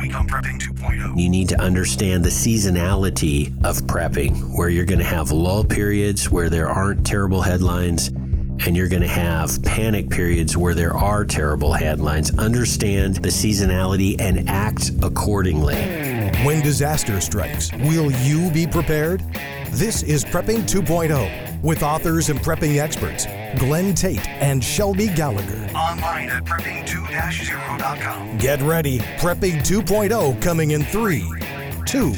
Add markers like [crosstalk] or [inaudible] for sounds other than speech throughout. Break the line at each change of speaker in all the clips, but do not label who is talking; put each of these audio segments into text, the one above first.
week on Prepping 2.0.
You need to understand the seasonality of prepping, where you're going to have lull periods where there aren't terrible headlines, and you're going to have panic periods where there are terrible headlines. Understand the seasonality and act accordingly.
When disaster strikes, will you be prepared? This is Prepping 2.0 with authors and prepping experts Glenn Tate and Shelby Gallagher.
Online at prepping2-0.com.
Get ready. Prepping 2.0 coming in 3, 2,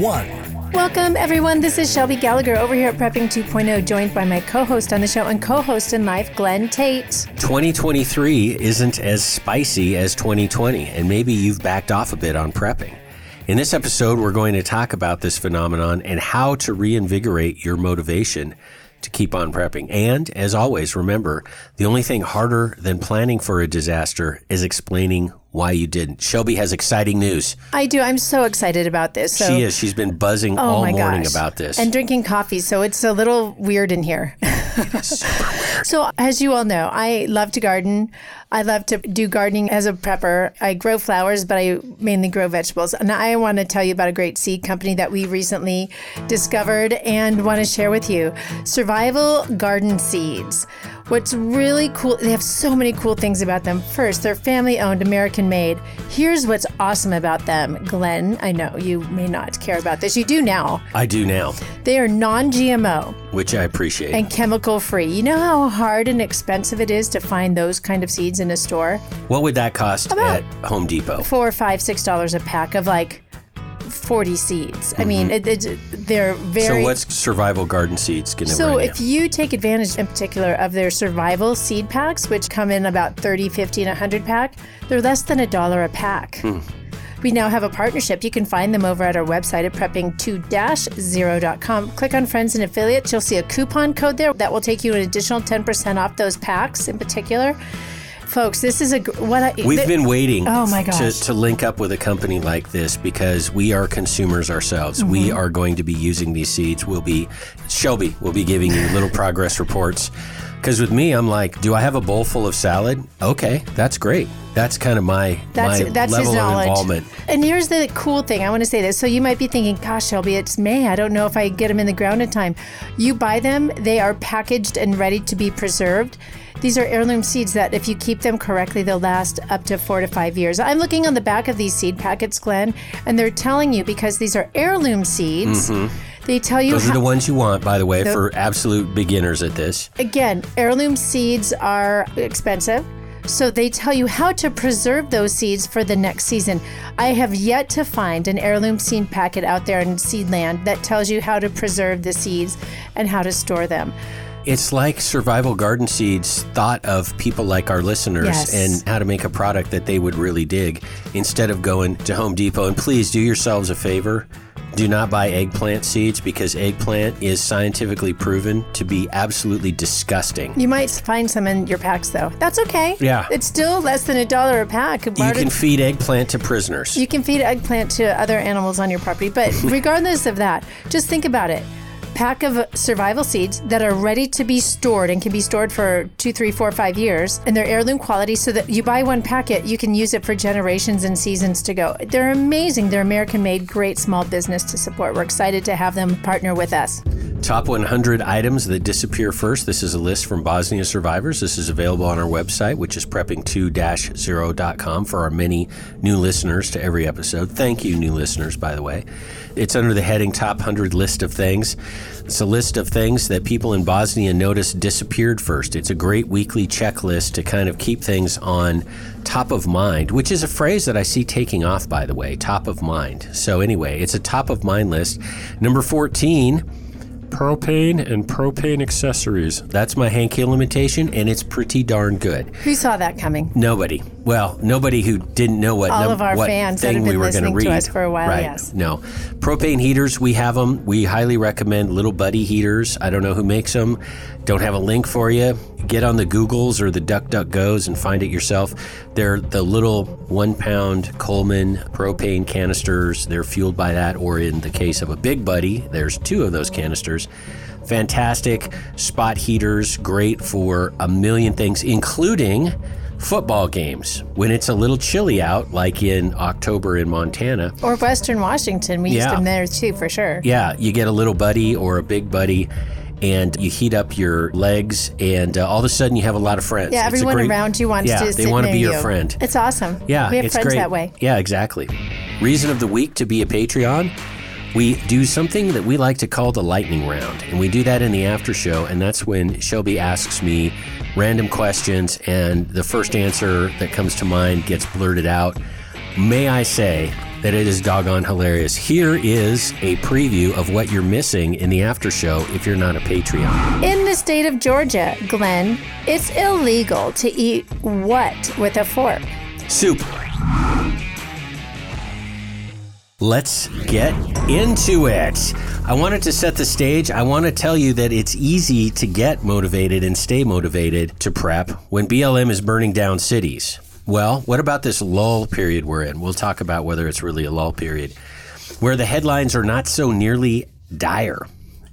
1.
Welcome, everyone. This is Shelby Gallagher over here at Prepping 2.0, joined by my co host on the show and co host in life, Glenn Tate.
2023 isn't as spicy as 2020, and maybe you've backed off a bit on prepping. In this episode, we're going to talk about this phenomenon and how to reinvigorate your motivation to keep on prepping. And as always, remember the only thing harder than planning for a disaster is explaining why you didn't. Shelby has exciting news.
I do. I'm so excited about this. So,
she is. She's been buzzing
oh
all morning
gosh.
about this.
And drinking coffee, so it's a little weird in here. [laughs] So, as you all know, I love to garden. I love to do gardening as a prepper. I grow flowers, but I mainly grow vegetables. And I want to tell you about a great seed company that we recently discovered and want to share with you Survival Garden Seeds. What's really cool, they have so many cool things about them. First, they're family owned, American made. Here's what's awesome about them, Glenn. I know you may not care about this. You do now.
I do now,
They are non GMO
which I appreciate.
and chemical free. You know how hard and expensive it is to find those kind of seeds in a store?
what would that cost
About-
at Home Depot?
Four, five, six dollars a pack of like 40 seeds. I mean, it, it's they're
Mm-hmm. So what's Survival Garden Seeds going to
So if you take advantage in particular of their survival seed packs, which come in about 30, 50, and 100 pack, they're less than a dollar a pack.
Hmm.
We now have a partnership. You can find them over at our website at prepping2-0.com. Click on friends and affiliates. You'll see a coupon code there that will take you an additional 10% off those packs in particular. Folks, this is a what I
We've
th-
been waiting
Oh my gosh.
to link up with a company like this because we are consumers ourselves. We
Mm-hmm.
are going to be using these seeds. We'll be, Shelby will be giving you little progress reports. Because with me, I'm like, do I have a bowl full of salad? Okay, that's great. That's kind of my,
That's
my
that's
level
his
of
knowledge.
involvement.
And here's the cool thing. I want to say this. So you might be thinking, "Gosh, Shelby, it's May. I don't know if I get them in the ground in time." You buy them; they are packaged and ready to be preserved. These are heirloom seeds that, if you keep them correctly, they'll last up to four to five years. I'm looking on the back of these seed packets, Glenn, and they're telling you because these are heirloom seeds. Mm-hmm. They tell you.
Those are the ones you want, by the way, for absolute beginners at this.
again, heirloom seeds are expensive. So they tell you how to preserve those seeds for the next season. I have yet to find an heirloom seed packet out there in Seedland that tells you how to preserve the seeds and how to store them.
It's like survival garden seeds thought of people like our listeners
Yes.
and how to make a product that they would really dig instead of going to Home Depot. And please do yourselves a favor. Do not buy eggplant seeds because eggplant is scientifically proven to be absolutely disgusting.
You might find some in your packs though. That's okay.
Yeah.
It's still less than a dollar a pack.
You can feed eggplant to prisoners.
You can feed eggplant to other animals on your property, but [laughs] regardless of that, just think about it. Pack of survival seeds that are ready to be stored and can be stored for two, three, four, five years, and they're heirloom quality so that you buy one packet, you can use it for generations and seasons to go. They're amazing. They're American made, great small business to support. We're excited to have them partner with us.
Top 100 items that disappear first. This is a list from Bosnia survivors. This is available on our website, which is prepping2-0.com for our many new listeners to every episode. Thank you, new listeners, by the way. It's under the heading Top 100 List of Things. It's a list of things that people in Bosnia noticed disappeared first. It's a great weekly checklist to kind of keep things on top of mind, which is a phrase that I see taking off, by the way, top of mind. So, anyway, it's a top of mind list. Number 14 propane and propane accessories. That's my Hank Hill imitation, and it's pretty darn good.
Who saw that coming?
Nobody. Well, nobody who didn't know what
All
num-
of our
what
fans that
thing
have
we
been
were going to
listening to
read.
us for a while,
Right.
yes.
No, propane heaters. We have them. We highly recommend Little Buddy heaters. I don't know who makes them. Don't have a link for you. Get on the Googles or the DuckDuckGos and find it yourself. They're the little one pound Coleman propane canisters. They're fueled by that, or in the case of a Big Buddy, there's two of those canisters. Fantastic spot heaters, great for a million things, including football games. When it's a little chilly out, like in October in Montana,
Or Western Washington. We used
Yeah.
them there too, for sure.
yeah, you get a little buddy or a big buddy. And you heat up your legs, and uh, all of a sudden you have a lot of friends.
Yeah,
It's
everyone
great-
around you wants to.
yeah,
to
they want to be your
you.
friend.
It's awesome.
Yeah,
we have friends
great.
that way.
Yeah, exactly. Reason of the week to be a Patreon. We do something that we like to call the lightning round, and we do that in the after show, and that's when Shelby asks me random questions, and the first answer that comes to mind gets blurted out. May I say that it is doggone hilarious. Here is a preview of what you're missing in the after show if you're not a Patreon.
In the state of Georgia, Glenn, it's illegal to eat what with a fork?
Soup. Let's get into it. I wanted to set the stage. I want to tell you that it's easy to get motivated and stay motivated to prep when BLM is burning down cities. Well, what about this lull period we're in? We'll talk about whether it's really a lull period where the headlines are not so nearly dire.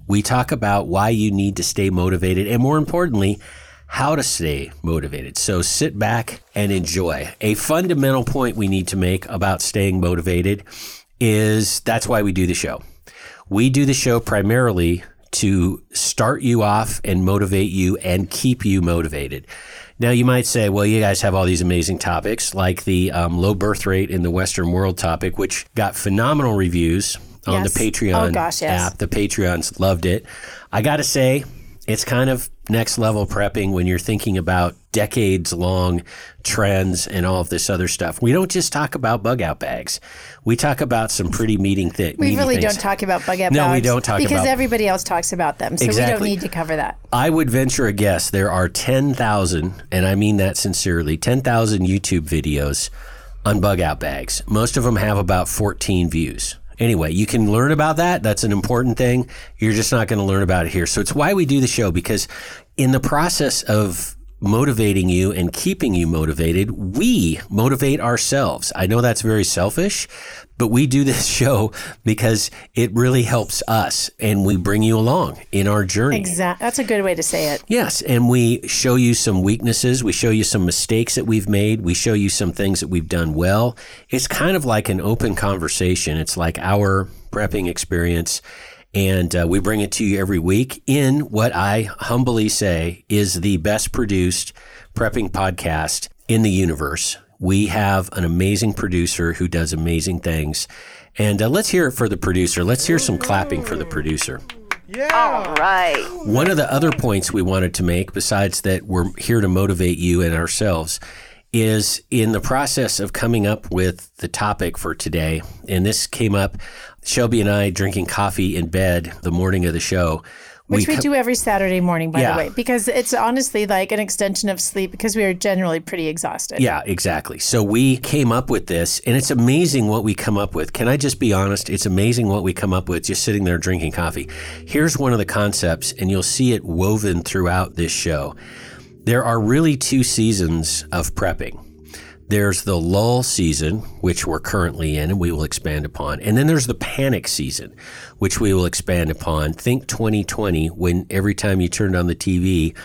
We talk about why you need to stay motivated and, more importantly, how to stay motivated. So sit back and enjoy. A fundamental point we need to make about staying motivated is that's why we do the show. We do the show primarily to start you off and motivate you and keep you motivated. Now, you might say, well, you guys have all these amazing topics like the um, low birth rate in the Western world topic, which got phenomenal reviews on
Yes.
the Patreon
Oh, gosh, yes.
app. The Patreons loved it. I got to say, it's kind of next level prepping when you're thinking about decades long trends and all of this other stuff. We don't just talk about bug out bags. We talk about some pretty meeting thi-
We really
things.
don't talk about bug out
No, we
bags
don't talk
because
about-
everybody else talks about them. So we don't need to cover that.
I would venture a guess there are 10,000, and I mean that sincerely, 10,000 YouTube videos on bug out bags. Most of them have about 14 views. Anyway, you can learn about that. That's an important thing. You're just not going to learn about it here. So it's why we do the show because in the process of motivating you and keeping you motivated, we motivate ourselves. I know that's very selfish, but we do this [laughs] show because it really helps us and we bring you along in our journey.
Exactly. That's a good way to say it.
Yes, and we show you some weaknesses. We show you some mistakes that we've made. We show you some things that we've done well. It's kind of like an open conversation. It's like our prepping experience. And uh, we bring it to you every week in what I humbly say is the best produced prepping podcast in the universe. We have an amazing producer who does amazing things. And uh, let's hear it for the producer. Let's hear some clapping for the producer. Yeah.
All right.
One of the other points we wanted to make, besides that we're here to motivate you and ourselves, is in the process of coming up with the topic for today. And this came up, Shelby and I drinking coffee in bed the morning of the show.
Which we,
co-
do every Saturday morning, by
Yeah.
the way, because it's honestly like an extension of sleep because we are generally pretty exhausted.
Yeah, exactly. So we came up with this, and it's amazing what we come up with. Can I just be honest? It's amazing what we come up with just sitting there drinking coffee. Here's one of the concepts, and you'll see it woven throughout this show. There are really two seasons of prepping. There's the lull season, which we're currently in, and we will expand upon. And then there's the panic season, which we will expand upon. Think 2020, when every time you turned on the TV,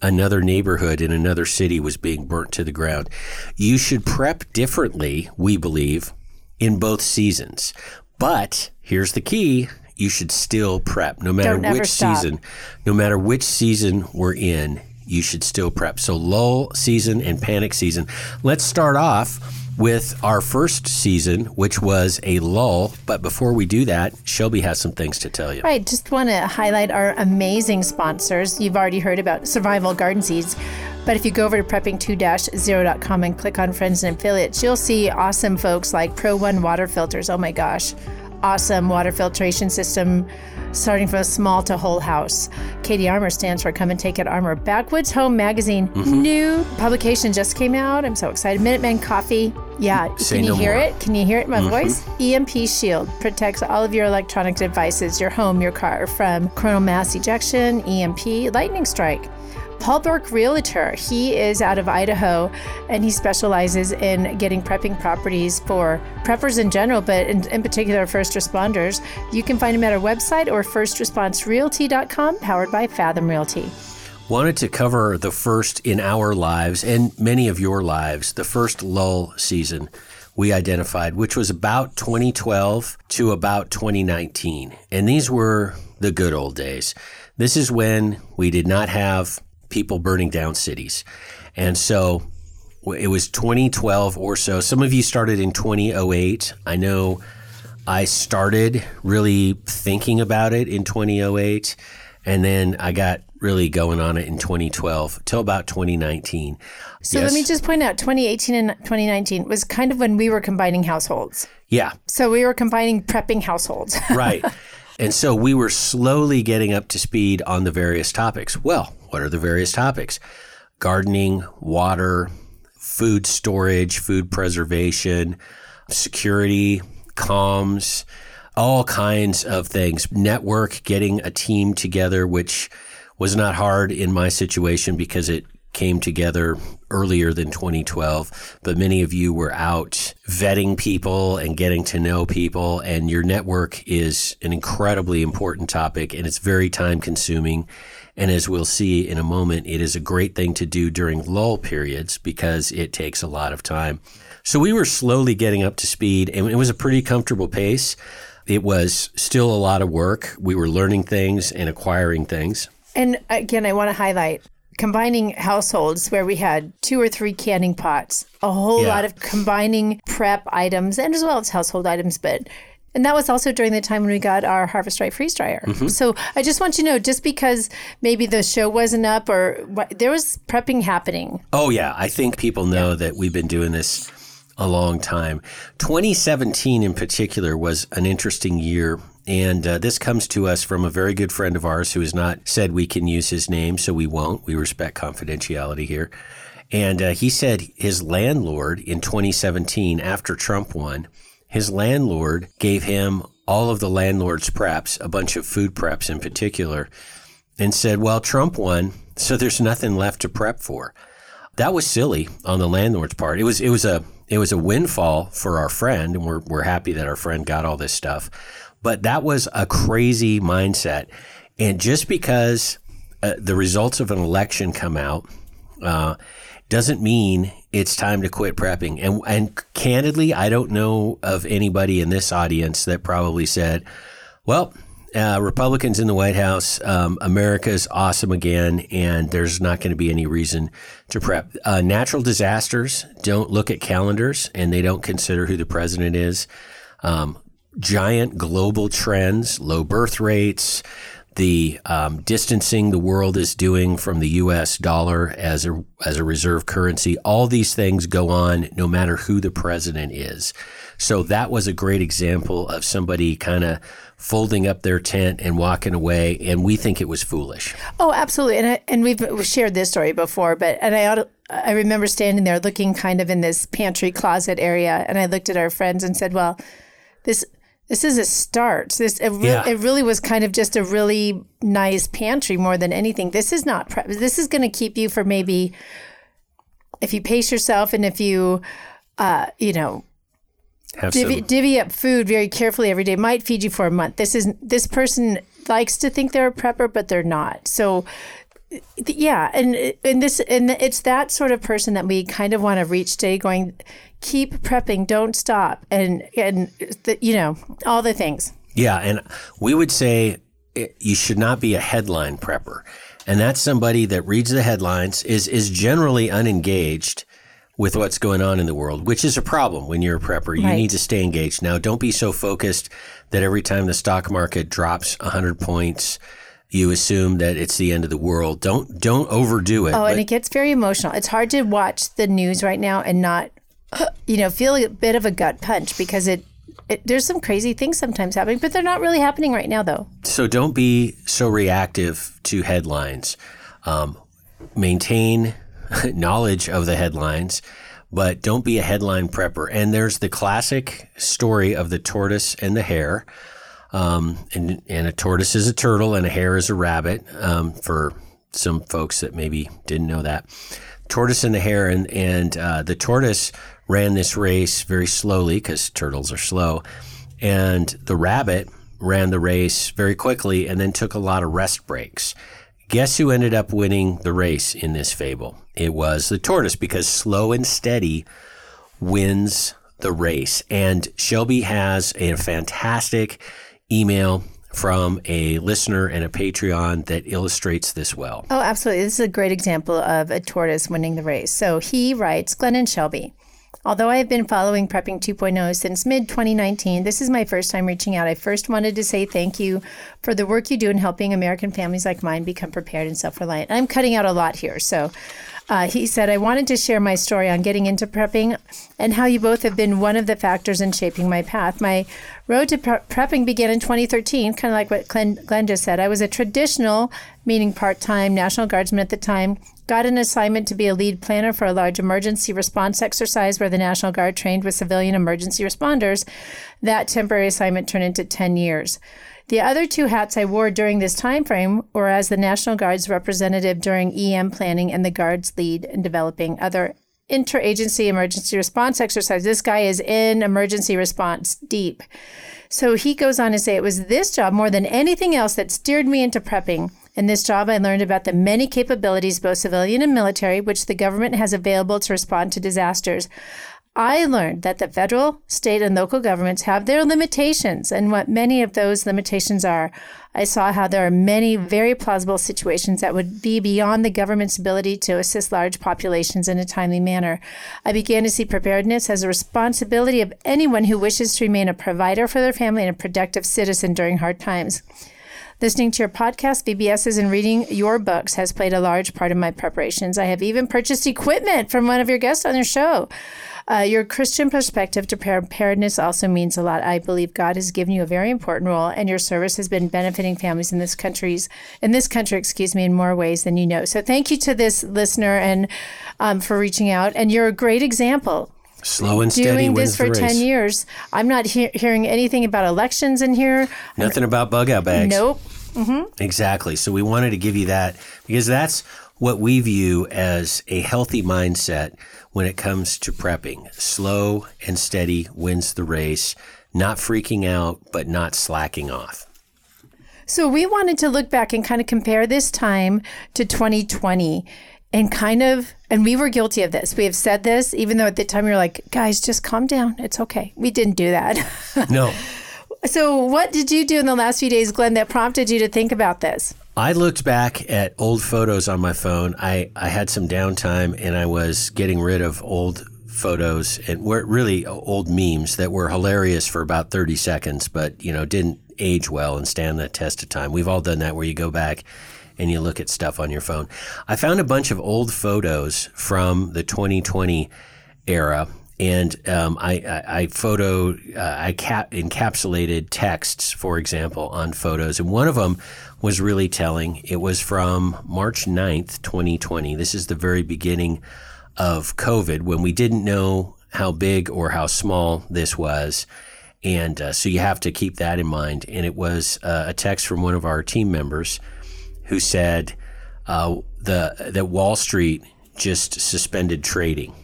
another neighborhood in another city was being burnt to the ground. You should prep differently, we believe, in both seasons. But here's the key you should still prep, no matter which
stop.
season, no matter which season we're in, you should still prep. So, lull season and panic season. Let's start off with our first season, which was a lull. But before we do that, Shelby has some things to tell you.
Right. Just want to highlight our amazing sponsors. You've already heard about Survival Garden Seeds. But if you go over to prepping2-0.com and click on friends and affiliates, you'll see awesome folks like Pro One water filters. Oh my gosh. Awesome water filtration system starting from a small to whole house. Katie Armor stands for Come and Take It Armor. Backwoods Home Magazine.
Mm-hmm.
New publication just came out. I'm so excited. Minutemen Coffee. Yeah.
Say
Can you
no
hear
more.
it? Can you hear it in my
Mm-hmm.
voice? EMP Shield protects all of your electronic devices, your home, your car from coronal mass ejection, EMP, lightning strike. Paul Burke Realtor, he is out of Idaho and he specializes in getting prepping properties for preppers in general, but in, in particular first responders. You can find him at our website or firstresponserealty.com, powered by Fathom Realty.
wanted to cover the first in our lives and many of your lives, the first lull season we identified, which was about 2012 to about 2019. And these were the good old days. This is when we did not have people burning down cities. And so it was 2012 or so. Some of you started in 2008. I know I started really thinking about it in 2008, and then I got really going on it in 2012 till about 2019.
So
Yes?
let me just point out 2018 and 2019 was kind of when we were combining households.
Yeah,
So we were combining prepping households. [laughs]
right. and so we were slowly getting up to speed on the various topics. Well, what are the various topics? Gardening, water, food storage, food preservation, security, comms, all kinds of things. Network, getting a team together, which was not hard in my situation because it came together earlier than 2012, but many of you were out vetting people and getting to know people, and your network is an incredibly important topic and it's very time consuming. And as we'll see in a moment, it is a great thing to do during lull periods because it takes a lot of time. So we were slowly getting up to speed, and it was a pretty comfortable pace. It was still a lot of work. We were learning things and acquiring things.
and again, I want to highlight combining households where we had two or three canning pots, a whole
Yeah.
lot of combining prep items and as well as household items, but and that was also during the time when we got our Harvest Right freeze dryer.
Mm-hmm.
So I just want you to know, just because maybe the show wasn't up or what, there was prepping happening.
Oh, yeah. I think people know that we've been doing this a long time. 2017 in particular was an interesting year. And uh, this comes to us from a very good friend of ours who has not said we can use his name, so we won't. We respect confidentiality here. And uh, he said his landlord in 2017, after Trump won, his landlord gave him all of the landlord's preps, a bunch of food preps in particular, and said, Well, Trump won, so there's nothing left to prep for. That was silly on the landlord's part. It was it was a it was a windfall for our friend, and we're we're happy that our friend got all this stuff. But that was a crazy mindset, and just because uh, the results of an election come out uh, doesn't mean it's time to quit prepping. And and candidly, I don't know of anybody in this audience that probably said, "Well, uh, Republicans in the White House, um, America's awesome again, and there's not going to be any reason to prep." Uh, natural disasters don't look at calendars, and they don't consider who the president is. Um, giant global trends, low birth rates, the um, distancing the world is doing from the U.S. dollar as a as a reserve currency. All these things go on no matter who the president is. So that was a great example of somebody kind of folding up their tent and walking away, and we think it was foolish.
Oh, absolutely. And I, and we've, shared this story before, but and I ought I remember standing there looking kind of in this pantry closet area, and I looked at our friends and said, "Well, this." This is a start. This it, re-
Yeah.
it really was kind of just a really nice pantry more than anything. This is not prep. This is going to keep you for maybe if you pace yourself and if you, uh, you know,
Have
divvy,
some,
divvy up food very carefully every day might feed you for a month. This is this person likes to think they're a prepper, but they're not. So, yeah, and and this and it's that sort of person that we kind of want to reach today. Going, keep prepping, don't stop, and and the, you know all the things.
Yeah, and we would say it, you should not be a headline prepper, and that's somebody that reads the headlines is is generally unengaged with what's going on in the world, which is a problem when you're a prepper. You
Right.
need to stay engaged. Now, don't be so focused that every time the stock market drops 100 points, you assume that it's the end of the world. Don't don't overdo it.
Oh, and it gets very emotional. It's hard to watch the news right now and not, [gasps] you know, feel a bit of a gut punch because it. It, there's some crazy things sometimes happening, but they're not really happening right now, though.
So don't be so reactive to headlines. Um, maintain [laughs] knowledge of the headlines, but don't be a headline prepper. And there's the classic story of the tortoise and the hare. Um, and, and a tortoise is a turtle and a hare is a rabbit. Um, for some folks that maybe didn't know that, tortoise and the hare, and and uh, the tortoise ran this race very slowly because turtles are slow, and the rabbit ran the race very quickly and then took a lot of rest breaks. Guess who ended up winning the race in this fable? It was the tortoise because slow and steady wins the race. And Shelby has a fantastic email from a listener and a Patreon that illustrates this well.
Oh, absolutely. This is a great example of a tortoise winning the race. So he writes Glenn and Shelby. Although I have been following Prepping 2.0 since mid 2019, this is my first time reaching out. I first wanted to say thank you for the work you do in helping American families like mine become prepared and self reliant. I'm cutting out a lot here. So uh, he said, I wanted to share my story on getting into prepping and how you both have been one of the factors in shaping my path. My road to pre- prepping began in 2013, kind of like what Glenn, Glenn just said. I was a traditional, meaning part time National Guardsman at the time, got an assignment to be a lead planner for a large emergency response exercise where the National Guard trained with civilian emergency responders. That temporary assignment turned into 10 years. The other two hats I wore during this time frame were as the National Guard's representative during EM planning and the Guard's lead in developing other interagency emergency response exercises. This guy is in emergency response deep. So he goes on to say it was this job more than anything else that steered me into prepping. In this job, I learned about the many capabilities, both civilian and military, which the government has available to respond to disasters. I learned that the federal, state, and local governments have their limitations and what many of those limitations are. I saw how there are many very plausible situations that would be beyond the government's ability to assist large populations in a timely manner. I began to see preparedness as a responsibility of anyone who wishes to remain a provider for their family and a productive citizen during hard times. Listening to your podcast, VBSs, and reading your books has played a large part in my preparations. I have even purchased equipment from one of your guests on your show. Uh, your Christian perspective to preparedness also means a lot. I believe God has given you a very important role, and your service has been benefiting families in this country's in this country, excuse me, in more ways than you know. So thank you to this listener and um, for reaching out. And you're a great example.
Slow and steady
Doing this for. 10 years. I'm not he- hearing anything about elections in here.
Nothing about bug out bags.
Nope.
Exactly. So we wanted to give you that because that's what we view as a healthy mindset when it comes to prepping. Slow and steady wins the race, not freaking out, but not slacking off.
So we wanted to look back and kind of compare this time to 2020 and kind of and we were guilty of this. We have said this even though at the time we were like, guys, just calm down. It's okay. We didn't do that.
No, [laughs]
so what did you do in the last few days, Glenn, that prompted you to think about this?
I looked back at old photos on my phone. I, I had some downtime and I was getting rid of old photos and were really uh, old memes that were hilarious for about 30 seconds, but you know, didn't age well and stand the test of time. We've all done that where you go back and you look at stuff on your phone. I found a bunch of old photos from the 2020 era and um, I, I, I photo uh, I cap- encapsulated texts, for example, on photos, and one of them was really telling. It was from March 9th, 2020. This is the very beginning of COVID when we didn't know how big or how small this was. And uh, so you have to keep that in mind. And it was uh, a text from one of our team members who said uh, the that Wall Street just suspended trading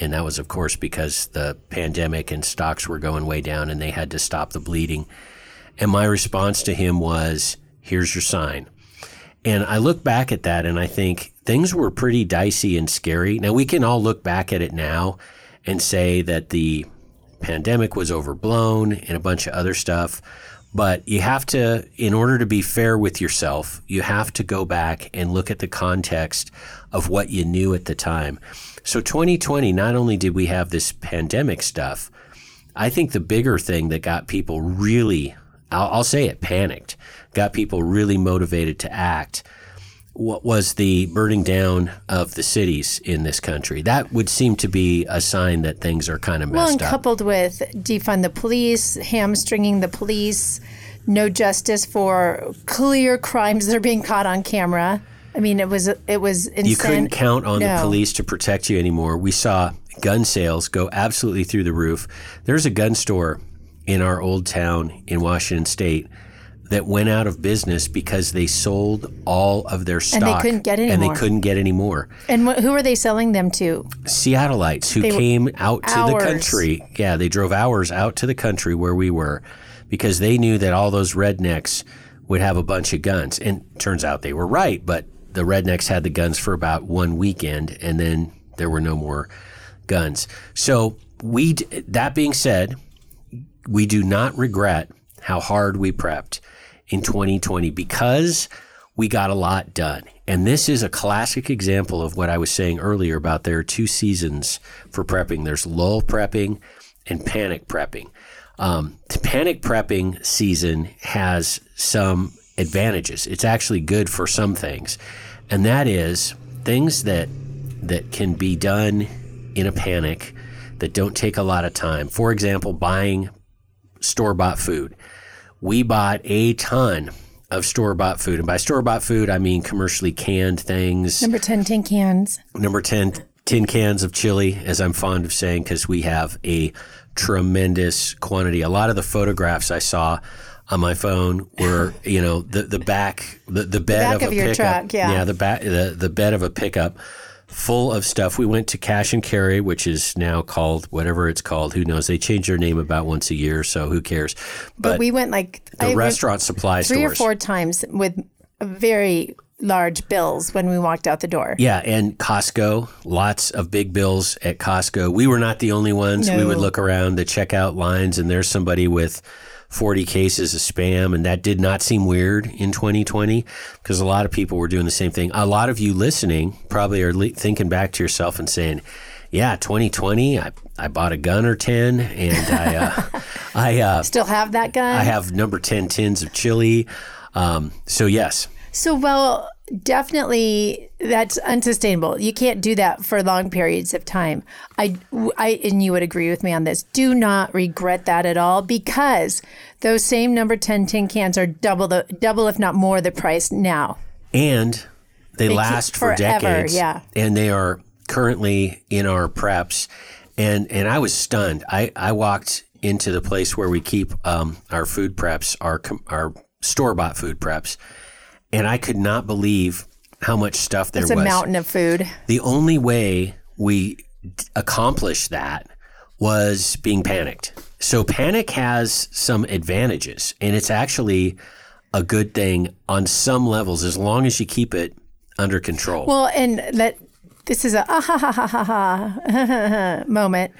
and that was of course because the pandemic and stocks were going way down and they had to stop the bleeding. And my response to him was here's your sign. And i look back at that and i think things were pretty dicey and scary. Now we can all look back at it now and say that the pandemic was overblown and a bunch of other stuff but you have to in order to be fair with yourself you have to go back and look at the context of what you knew at the time so 2020, not only did we have this pandemic stuff, I think the bigger thing that got people really, I'll, I'll say it, panicked, got people really motivated to act. What was the burning down of the cities in this country? That would seem to be a sign that things are kind of
Well,
messed
and
up.
coupled with defund the police, hamstringing the police, no justice for clear crimes that are being caught on camera. I mean, it was it was insane.
You couldn't count on the police to protect you anymore. We saw gun sales go absolutely through the roof. There's a gun store in our old town in Washington State that went out of business because they sold all of their
And they
stock
couldn't get
and they couldn't get any more.
And wh- who are they selling them to?
Seattleites who
They
came out to the country. Yeah, they drove hours out to the country where we were because they knew that all those rednecks would have a bunch of guns. And turns out they were right, but the rednecks had the guns for about one weekend and then there were no more guns. So we that being said, we do not regret how hard we prepped in 2020 because we got a lot done. And this is a classic example of what I was saying earlier about there are two seasons for prepping. There's lull prepping and panic prepping. Um, the panic prepping season has some advantages. It's actually good for some things, and that is things that that can be done in a panic that don't take a lot of time. For example, buying store bought food. We bought a ton of store bought food. And by store bought food, I mean commercially canned things.
Number 10 tin cans.
Number 10, tin cans of chili, as I'm fond of saying, because we have a tremendous quantity. A lot of the photographs I saw on my phone were, [laughs] you know, the, the back, the, the bed
back
of,
of
a
your
pickup.
truck, yeah.
the back, the, the bed of a pickup full of stuff. We went to Cash and Carry, which is now called whatever it's called. Who knows? They change their name about once a year, so who cares?
But, we went like
the
I
restaurant supply
three
stores.
or four times with very large bills when we walked out the door.
Yeah, and Costco, lots of big bills at Costco. We were not the only ones. We would look around the checkout lines, and there's somebody with 40 cases of spam, and that did not seem weird in 2020 because a lot of people were doing the same thing. A lot of you listening probably are le- thinking back to yourself and saying, "Yeah, 2020, I, I bought a gun or 10, and I uh, [laughs] I uh,
Still have that gun?
I have number 10 tins of chili." Um, so yes,
So, well, definitely that's unsustainable. You can't do that for long periods of time. I, I, and you would agree with me on this. Do not regret that at all because those same number 10 tin cans are double the, double, if not more, the price now.
and they,
keep
last for
forever,
decades.
yeah.
and they are currently in our preps, and and I was stunned. I I walked into the place where we keep um, our food preps, our our store bought food preps, and I could not believe how much stuff there was.
It's a mountain of food.
The only way we d- accomplished that was being panicked. So panic has some advantages, and it's actually a good thing on some levels as long as you keep it under control.
Well, and that this is a ah ha ha ha ha ha moment.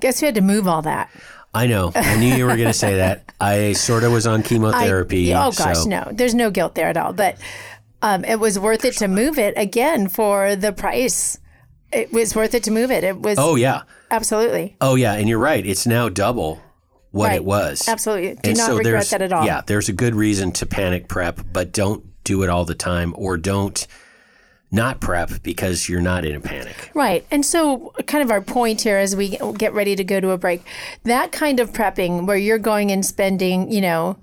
Guess who had to move all that?
I know. I knew you were going to say that. I sort of was on
I-
chemotherapy.
oh gosh,
so
no, there's no guilt there at all. But um, it was worth it to move it again for the price. It was worth it to move it. It was
Oh yeah.
absolutely
Oh yeah, and you're right. It's now double what
Right.
it was.
Absolutely. Do
And
not
so
regret that at all.
Yeah, there's a good reason to panic prep, but don't do it all the time or don't not prep because you're not in a panic.
Right. And so, kind of our point here as we get ready to go to a break, that kind of prepping where you're going and spending, you know,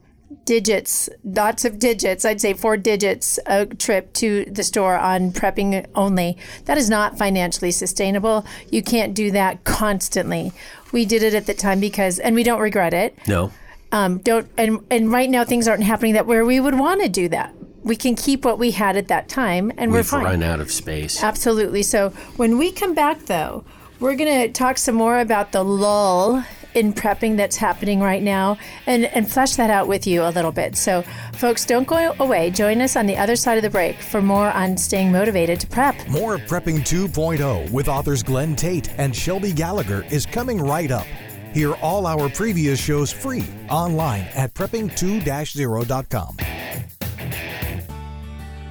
digits, lots of digits, I'd say four digits a trip to the store on prepping only, that is not financially sustainable. You can't do that constantly. We did it at the time because, and we don't regret it.
No.
Um, don't, and, and right now things aren't happening that where we would want to do that. We can keep what we had at that time and we're
We've
fine.
run out of space.
Absolutely. So when we come back, though, we're going to talk some more about the lull in prepping that's happening right now and, and flesh that out with you a little bit. So, folks, don't go away. Join us on the other side of the break for more on staying motivated to prep.
More of Prepping 2.0 with authors Glenn Tate and Shelby Gallagher is coming right up. Hear all our previous shows free online at prepping2-0.com.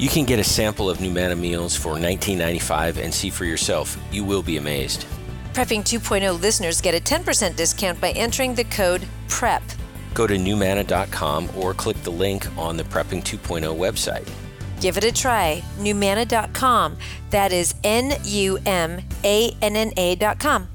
You can get a sample of Numanna meals for $19.95 and see for yourself. You will be amazed.
Prepping 2.0 listeners get a 10% discount by entering the code PREP.
Go to numanna.com or click the link on the Prepping 2.0 website.
Give it a try. Numanna.com. That is N U M A N N A.com.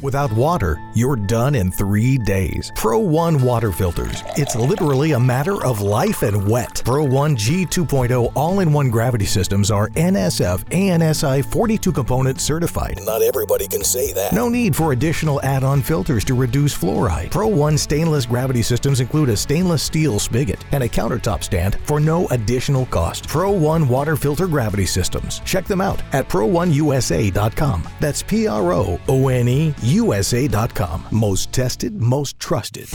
Without water, you're done in three days. Pro One water filters. It's literally a matter of life and wet. Pro One G 2.0 all in one gravity systems are NSF ANSI 42 component certified.
Not everybody can say that.
No need for additional add on filters to reduce fluoride. Pro One stainless gravity systems include a stainless steel spigot and a countertop stand for no additional cost. Pro One water filter gravity systems. Check them out at pro1usa.com. That's P R O O N E USA.com. Most tested, most trusted.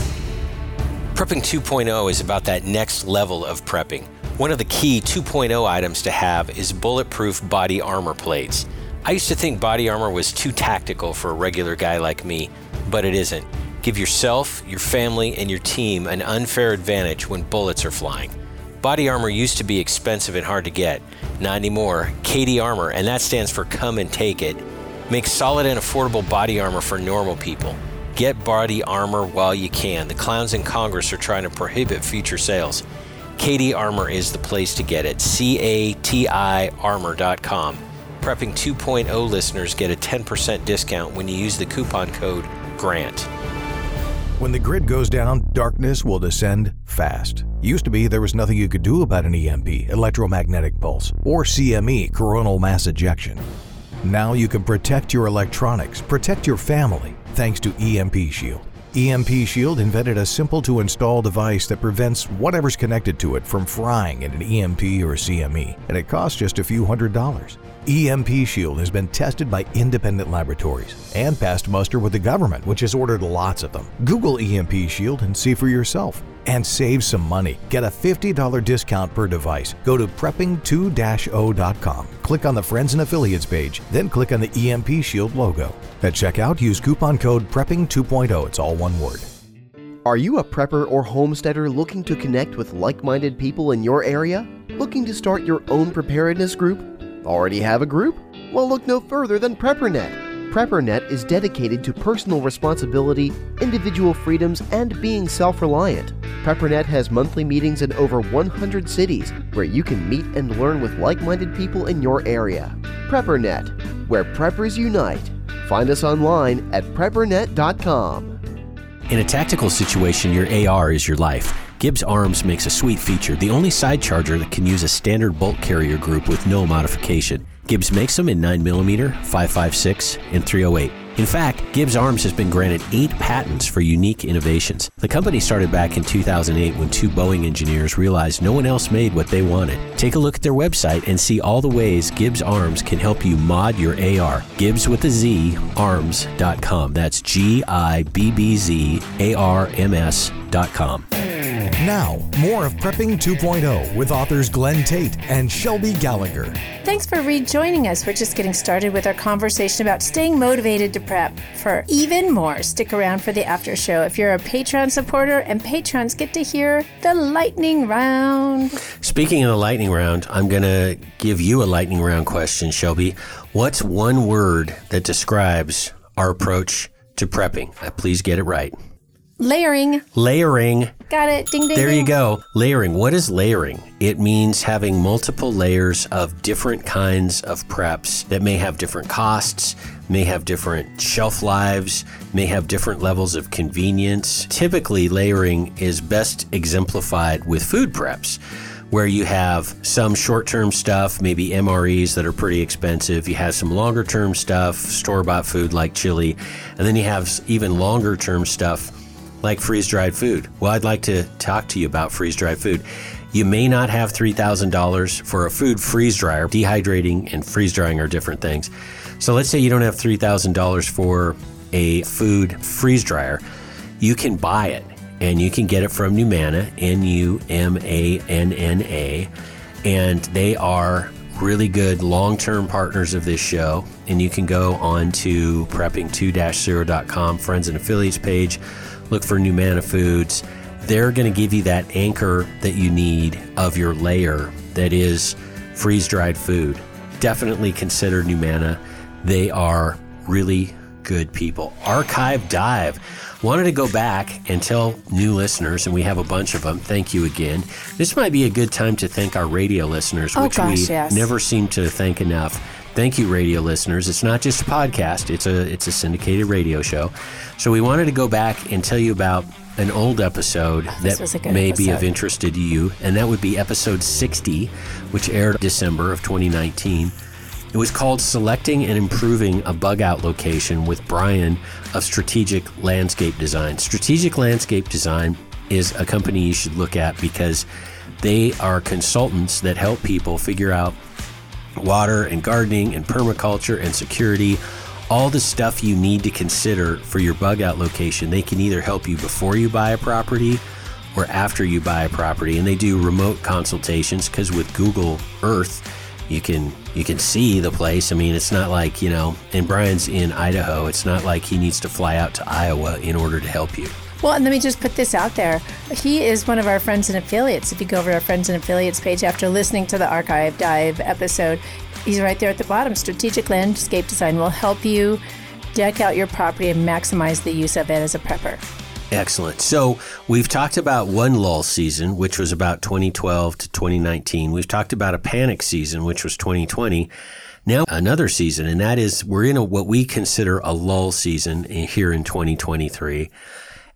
Prepping 2.0 is about that next level of prepping. One of the key 2.0 items to have is bulletproof body armor plates. I used to think body armor was too tactical for a regular guy like me, but it isn't. Give yourself, your family, and your team an unfair advantage when bullets are flying. Body armor used to be expensive and hard to get. Not anymore. KD Armor, and that stands for Come and Take It, makes solid and affordable body armor for normal people. Get body armor while you can. The clowns in Congress are trying to prohibit future sales. KD Armor is the place to get it. C A T I armor.com. Prepping 2.0 listeners get a 10% discount when you use the coupon code GRANT.
When the grid goes down, darkness will descend fast. Used to be there was nothing you could do about an EMP, electromagnetic pulse, or CME, coronal mass ejection. Now you can protect your electronics, protect your family, thanks to EMP Shield. EMP Shield invented a simple to install device that prevents whatever's connected to it from frying in an EMP or CME, and it costs just a few hundred dollars. EMP Shield has been tested by independent laboratories and passed muster with the government, which has ordered lots of them. Google EMP Shield and see for yourself. And save some money. Get a $50 discount per device. Go to prepping2-0.com. Click on the Friends and Affiliates page, then click on the EMP Shield logo. At checkout, use coupon code PREPPING2.0. It's all one word.
Are you a prepper or homesteader looking to connect with like minded people in your area? Looking to start your own preparedness group? Already have a group? Well, look no further than PrepperNet. PrepperNet is dedicated to personal responsibility, individual freedoms, and being self reliant. PrepperNet has monthly meetings in over 100 cities where you can meet and learn with like minded people in your area. PrepperNet, where preppers unite. Find us online at preppernet.com.
In a tactical situation, your AR is your life. Gibbz Arms makes a sweet feature, the only side charger that can use a standard bolt carrier group with no modification. Gibbz makes them in 9mm, 5.56, and 308. In fact, Gibbz Arms has been granted eight patents for unique innovations. The company started back in 2008 when two Boeing engineers realized no one else made what they wanted. Take a look at their website and see all the ways Gibbz Arms can help you mod your AR. Gibbz with a Z, arms.com. That's G I B B Z A R M S.com.
Now, more of Prepping 2.0 with authors Glenn Tate and Shelby Gallagher.
Thanks for rejoining us. We're just getting started with our conversation about staying motivated to prep. For even more, stick around for the after show. If you're a Patreon supporter, and patrons get to hear the lightning round.
Speaking of the lightning round, I'm going to give you a lightning round question, Shelby. What's one word that describes our approach to prepping? Uh, please get it right.
Layering.
Layering.
Got it. Ding ding.
There you go. Layering. What is layering? It means having multiple layers of different kinds of preps that may have different costs, may have different shelf lives, may have different levels of convenience. Typically, layering is best exemplified with food preps. Where you have some short term stuff, maybe MREs that are pretty expensive. You have some longer term stuff, store bought food like chili. And then you have even longer term stuff like freeze dried food. Well, I'd like to talk to you about freeze dried food. You may not have $3,000 for a food freeze dryer. Dehydrating and freeze drying are different things. So let's say you don't have $3,000 for a food freeze dryer. You can buy it and you can get it from Numanna, N U M A N N A. And they are really good long term partners of this show. And you can go on to prepping2-0.com, friends and affiliates page, look for Numanna Foods. They're going to give you that anchor that you need of your layer that is freeze dried food. Definitely consider Numanna. They are really good people. Archive Dive. Wanted to go back and tell new listeners, and we have a bunch of them. Thank you again. This might be a good time to thank our radio listeners,
Oh,
which
gosh,
we
yes.
never seem to thank enough. Thank you, radio listeners. It's not just a podcast; it's a it's a syndicated radio show. So we wanted to go back and tell you about an old episode
a
that may be of interest to you, and that would be episode 60, which aired December of 2019. It was called Selecting and Improving a Bug Out Location with Brian of Strategic Landscape Design. Strategic Landscape Design is a company you should look at because they are consultants that help people figure out water and gardening and permaculture and security, all the stuff you need to consider for your bug out location. They can either help you before you buy a property or after you buy a property and they do remote consultations because with Google Earth you can you can see the place. I mean, it's not like, you know, and Brian's in Idaho. It's not like he needs to fly out to Iowa in order to help you.
Well, and let me just put this out there. He is one of our friends and affiliates. If you go over to our friends and affiliates page after listening to the Archive Dive episode, he's right there at the bottom. Strategic Landscape Design will help you deck out your property and maximize the use of it as a prepper.
Excellent. So we've talked about one lull season, which was about 2012 to 2019. We've talked about a panic season, which was 2020. Now another season, and that is we're in a, what we consider a lull season in- here in 2023,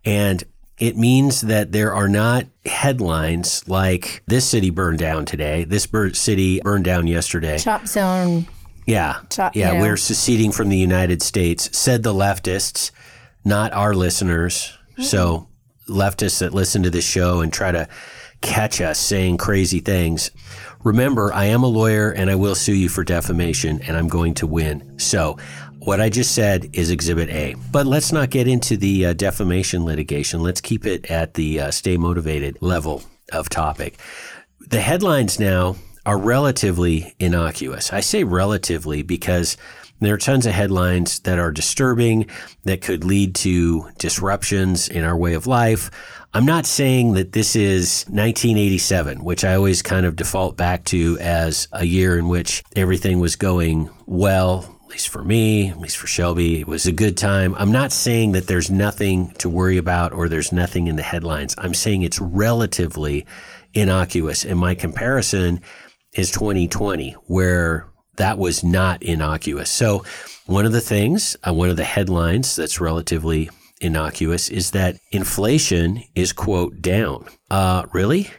and it means that there are not headlines like this city burned down today, this bur- city burned down yesterday.
Chop zone.
Yeah.
Chop-
yeah,
you know.
we're seceding from the United States, said the leftists, not our listeners. So, leftists that listen to this show and try to catch us saying crazy things. Remember, I am a lawyer and I will sue you for defamation and I'm going to win. So, what I just said is Exhibit A. But let's not get into the uh, defamation litigation. Let's keep it at the uh, stay motivated level of topic. The headlines now are relatively innocuous. I say relatively because there are tons of headlines that are disturbing, that could lead to disruptions in our way of life. I'm not saying that this is 1987, which I always kind of default back to as a year in which everything was going well, at least for me, at least for Shelby. It was a good time. I'm not saying that there's nothing to worry about or there's nothing in the headlines. I'm saying it's relatively innocuous. And my comparison is 2020, where that was not innocuous. So, one of the things, uh, one of the headlines that's relatively innocuous is that inflation is, quote, down. Uh, really?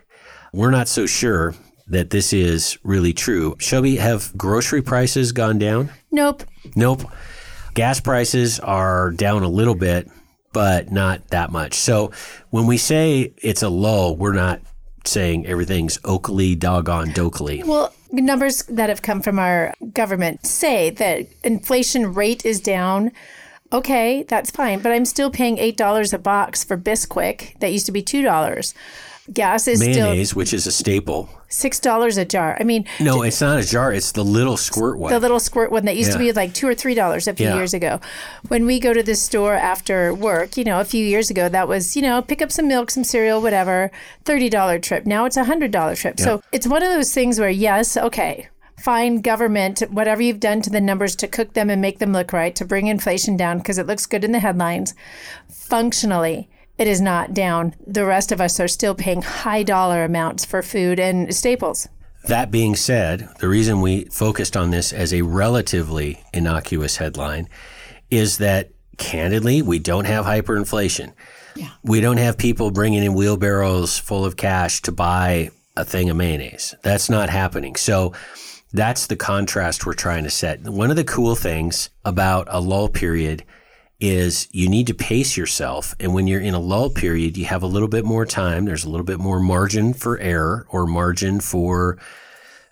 We're not so sure that this is really true. Shelby, have grocery prices gone down?
Nope.
Nope. Gas prices are down a little bit, but not that much. So when we say it's a lull, we're not saying everything's oakley, doggone dokely.
Well, numbers that have come from our government say that inflation rate is down. Okay, that's fine, but I'm still paying eight dollars a box for Bisquick. That used to be two dollars. Gas is
Mayonnaise,
still
which is a staple.
six dollars a jar. I mean,
No, it's not a jar. It's the little squirt one.
the little squirt one that used to be like two or three dollars a few
Yeah.
years ago. When we go to the store after work, you know, a few years ago, that was you know pick up some milk, some cereal, whatever, thirty dollar trip. Now it's a hundred dollar trip. So it's one of those things where yes, okay. Fine, government, whatever you've done to the numbers to cook them and make them look right, to bring inflation down because it looks good in the headlines. Functionally, it is not down. The rest of us are still paying high dollar amounts for food and staples.
That being said, the reason we focused on this as a relatively innocuous headline is that candidly, we don't have hyperinflation. Yeah. We don't have people bringing in wheelbarrows full of cash to buy a thing of mayonnaise. That's not happening. So that's the contrast we're trying to set. One of the cool things about a lull period is you need to pace yourself. And when you're in a lull period, you have a little bit more time. There's a little bit more margin for error or margin for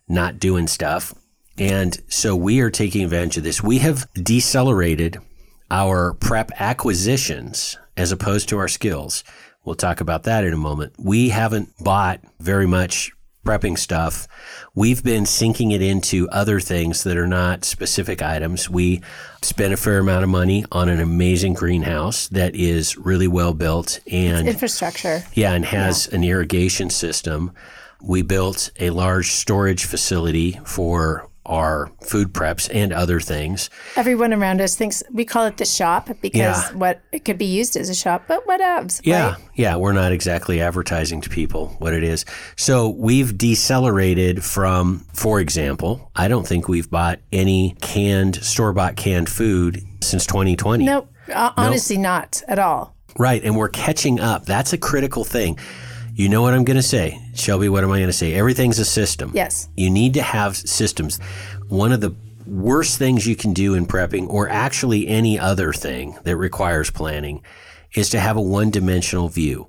not doing stuff. And so we are taking advantage of this. We have decelerated our prep acquisitions as opposed to our skills. We'll talk about that in a moment. We haven't bought very much prepping stuff. We've been sinking it into other things that are not specific items. We spent a fair amount of money on an amazing greenhouse that is really well built and
Infrastructure.
yeah, and has an irrigation system. We built a large storage facility for our food preps and other things.
Everyone around us thinks we call it the shop because
Yeah.
what it could be used as a shop, but whatevs.
Yeah,
right?
yeah, we're not exactly advertising to people what it is. So we've decelerated from, for example, I don't think we've bought any canned, store bought canned food since 2020.
Nope. Uh, honestly, not at all.
Right, and we're catching up. That's a critical thing. You know what I'm going to say, Shelby? What am I going to say? Everything's a system.
Yes.
You need to have systems. One of the worst things you can do in prepping, or actually any other thing that requires planning, is to have a one dimensional view.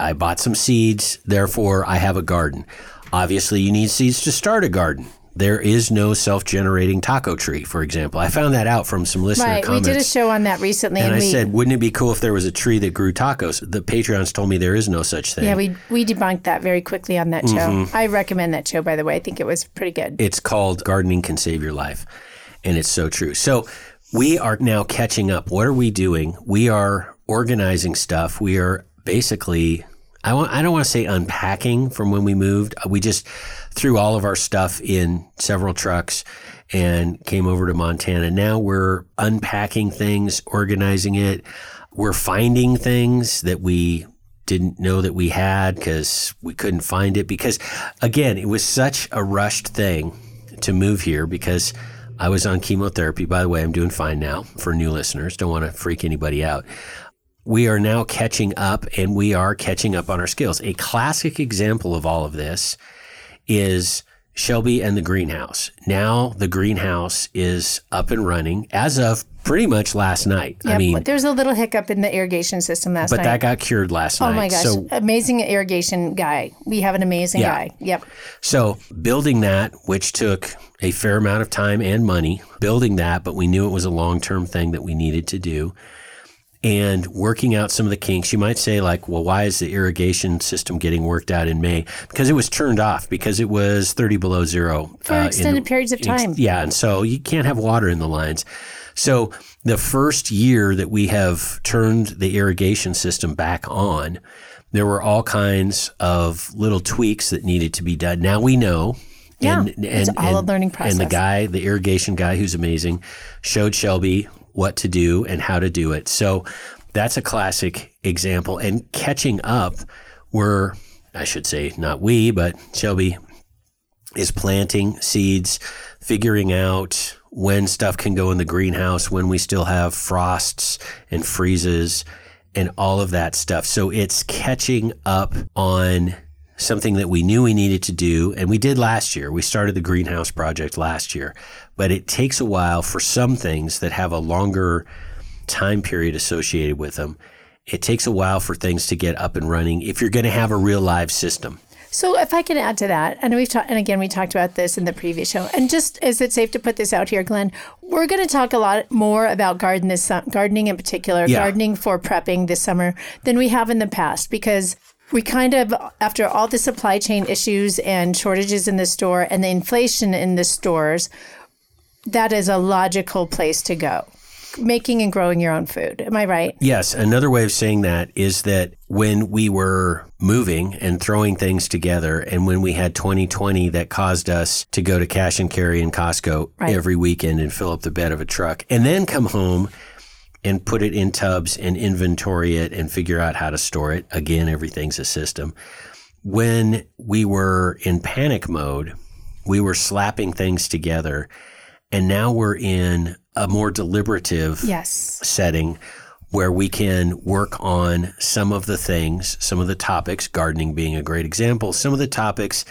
I bought some seeds, therefore I have a garden. Obviously, you need seeds to start a garden. There is no self generating taco tree, for example. I found that out from some listener
Right.
comments.
We did a show on that recently,
And
and,
I
we
said, wouldn't it be cool if there was a tree that grew tacos? The Patreons told me there is no such thing.
yeah, we we debunked that very quickly on that show.
Mm-hmm.
I recommend that show, by the way. I think it was pretty good.
It's called Gardening Can Save Your Life. And it's so true. So we are now catching up. What are we doing? We are organizing stuff. We are basically, I, want, I don't want to say unpacking from when we moved. Uh, we just threw all of our stuff in several trucks and came over to Montana. Now we're unpacking things, organizing it. We're finding things that we didn't know that we had because we couldn't find it. Because again, it was such a rushed thing to move here because I was on chemotherapy. By the way, I'm doing fine now for new listeners. Don't want to freak anybody out. We are now catching up and we are catching up on our skills. A classic example of all of this is Shelby and the greenhouse. Now the greenhouse is up and running as of pretty much last night. I
Yep.
mean,
There's a little hiccup in the irrigation system last
but
night.
But that got cured last night.
oh my gosh,
So
amazing irrigation guy. We have an amazing
Yeah.
guy. Yep.
So building that, which took a fair amount of time and money, building that, but we knew it was a long term thing that we needed to do. And working out some of the kinks, you might say, like, well, why is the irrigation system getting worked out in May? Because it was turned off because it was 30 below zero
For
uh, in-
extended periods of
ex-
time.
yeah, and so you can't have water in the lines. So the first year that we have turned the irrigation system back on, there were all kinds of little tweaks that needed to be done. Now we know.
Yeah, it's all a learning
And the guy, the irrigation guy who's amazing, showed Shelby what to do and how to do it. So that's a classic example. And catching up, we're, I should say, not we, but Shelby is planting seeds, figuring out when stuff can go in the greenhouse, when we still have frosts and freezes and all of that stuff. So it's catching up on something that we knew we needed to do. And we did last year. We started the greenhouse project last year, but it takes a while for some things that have a longer time period associated with them. It takes a while for things to get up and running if you're going to have a real live system.
So if I can add to that, and we've talked, and again we talked about this in the previous show, and just is it safe to put this out here, Glenn? We're going to talk a lot more about garden this gardening in particular,
Yeah.
gardening for prepping this summer than we have in the past because we kind of after all the supply chain issues and shortages in the store and the inflation in the stores, that is a logical place to go. Making and growing your own food. Am I right?
Yes, another way of saying that is that when we were moving and throwing things together, and when we had 2020 that caused us to go to cash and carry in Costco
Right.
every weekend and fill up the bed of a truck, and then come home and put it in tubs and inventory it and figure out how to store it. Again, everything's a system. When we were in panic mode, we were slapping things together, and now we're in a more deliberative
Yes.
setting where we can work on some of the things, some of the topics, gardening being a great example, some of the topics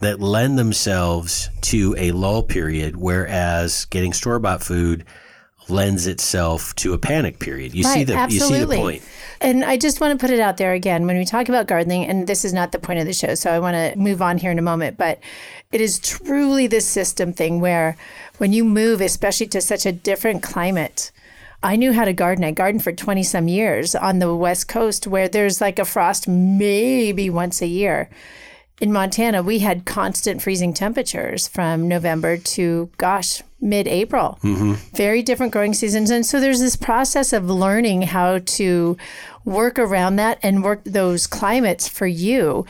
that lend themselves to a lull period, whereas getting store bought food lends itself to a panic period. You see
Right,
the you see the point.
And I just want to put it out there again when we talk about gardening, and this is not the point of the show, so I want to move on here in a moment, but it is truly this system thing where when you move, especially to such a different climate, I knew how to garden. I gardened for 20 some years on the West Coast where there's like a frost maybe once a year. In Montana, we had constant freezing temperatures from November to, gosh, mid April. Mm-hmm. Very different growing seasons. And so there's this process of learning how to work around that and work those climates for you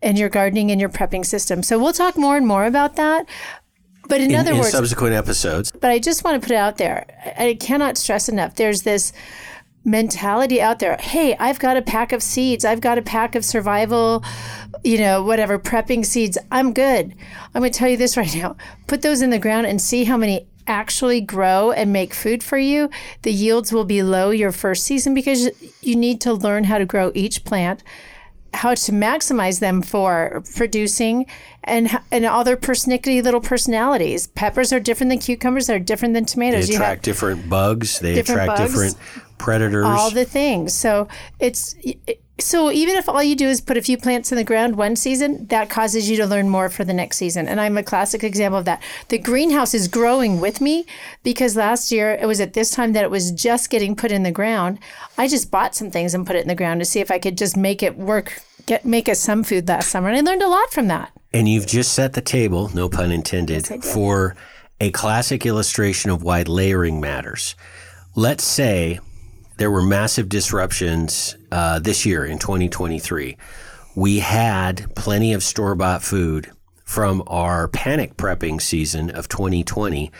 and your gardening and your prepping system. So we'll talk more and more about that. But in,
in,
other
in
words,
subsequent episodes.
but I just want to put it out there. I cannot stress enough. There's this mentality out there. Hey, I've got a pack of seeds. I've got a pack of survival, you know, whatever, prepping seeds. I'm good. I'm going to tell you this right now. Put those in the ground and see how many actually grow and make food for you. The yields will be low your first season because you need to learn how to grow each plant how to maximize them for producing and and all their persnickety little personalities. Peppers are different than cucumbers. They're different than
They
tomatoes. Have
attract different bugs. They
different
attract
bugs.
different predators.
all the things. So it's so even if all you do is put a few plants in the ground one season, that causes you to learn more for the next season. And I'm a classic example of that. The greenhouse is growing with me because last year it was at this time that it was just getting put in the ground. I just bought some things and put it in the ground to see if I could just make it work, get make us some food last summer. And I learned a lot from that.
And you've just set the table, no pun intended,
did.
for a classic illustration of why layering matters. Let's say there were massive disruptions uh, this year in 2023. We had plenty of store bought food from our panic prepping season of 2020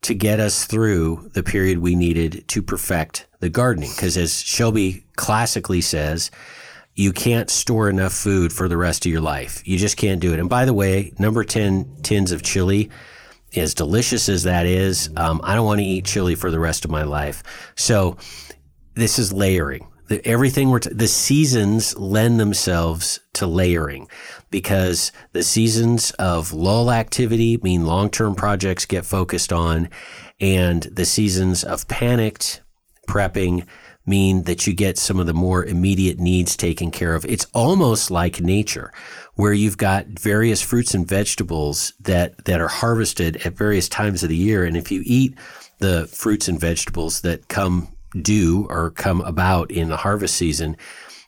to get us through the period we needed to perfect the gardening. Because as Shelby classically says, you can't store enough food for the rest of your life. You just can't do it. And by the way, number 10 tins of chili, as delicious as that is, um, I don't want to eat chili for the rest of my life. So this is layering. The, everything we're t- the seasons lend themselves to layering because the seasons of lull activity mean long-term projects get focused on and the seasons of panicked prepping mean that you get some of the more immediate needs taken care of. It's almost like nature where you've got various fruits and vegetables that that are harvested at various times of the year and if you eat the fruits and vegetables that come due or come about in the harvest season,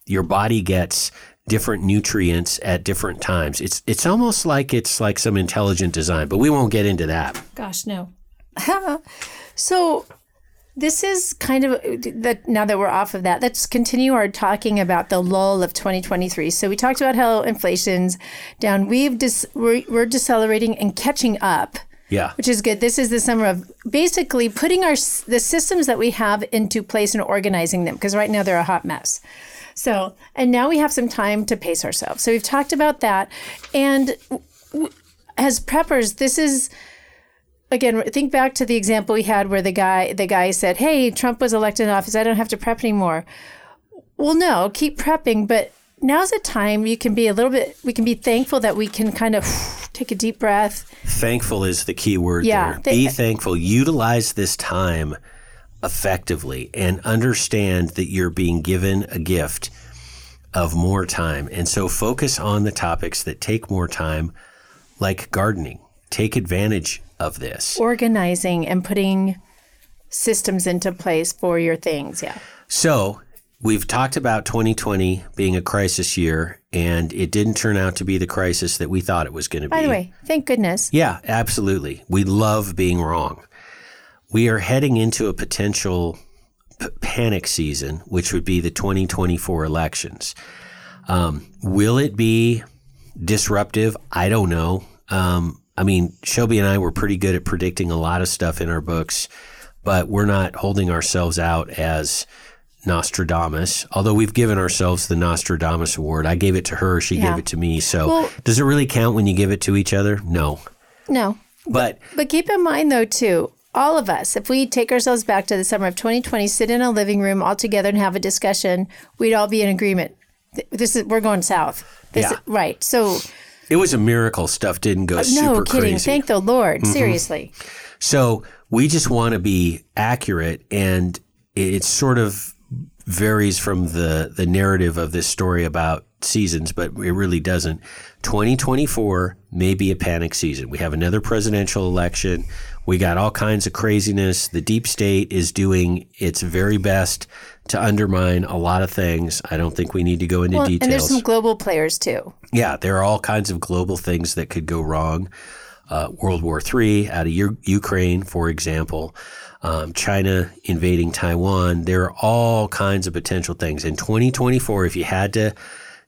your body gets different nutrients at different times. It's it's almost like it's like some intelligent design, but we won't get into that.
Gosh, no. [laughs] so this is kind of that now that we're off of that, let's continue our talking about the lull of 2023. So we talked about how inflation's down. We've dis, we're, we're decelerating and catching up.
Yeah.
Which is good. This is the summer of basically putting our the systems that we have into place and organizing them because right now they're a hot mess. So, and now we have some time to pace ourselves. So we've talked about that, and as preppers, this is again think back to the example we had where the guy the guy said hey trump was elected in office i don't have to prep anymore well no keep prepping but now's a time you can be a little bit we can be thankful that we can kind of [sighs] take a deep breath
Thankful is the key word
Yeah,
there.
they-
Be thankful. Utilize this time effectively and understand that you're being given a gift of more time. And so focus on the topics that take more time, like gardening. Take advantage of this.
organizing and putting systems into place for your things yeah
So we've talked about 2020 being a crisis year, and it didn't turn out to be the crisis that we thought it was going to be.
by the way thank goodness
Yeah, absolutely. We love being wrong. We are heading into a potential p- panic season, which would be the 2024 elections. Um, will it be disruptive? I don't know. Um, I mean, Shelby and I were pretty good at predicting a lot of stuff in our books, but we're not holding ourselves out as Nostradamus, although we've given ourselves the Nostradamus Award. I gave it to her, she
Yeah.
gave it to me. So
Well-
does it really count when you give it to each other? No.
no
But
But keep in mind, though, too, all of us, if we take ourselves back to the summer of 2020, sit in a living room all together and have a discussion, we'd all be in agreement. This is we're going south. This
Yeah.
is, right. So
it was a miracle stuff didn't go
no
super
kidding.
crazy. Mm-hmm.
Thank the Lord. Seriously.
So we just want to be accurate, and it, it sort of varies from the the narrative of this story about seasons, but it really doesn't. 2024 may be a panic season. We have another presidential election. We got all kinds of craziness. The deep state is doing its very best to undermine a lot of things. I don't think we need to go into
Well, and there's
details.
some global players too.
Yeah, there are all kinds of global things that could go wrong. Uh, World War III out of U- Ukraine, for example, um, China invading Taiwan. There are all kinds of potential things. In 2024, if you had to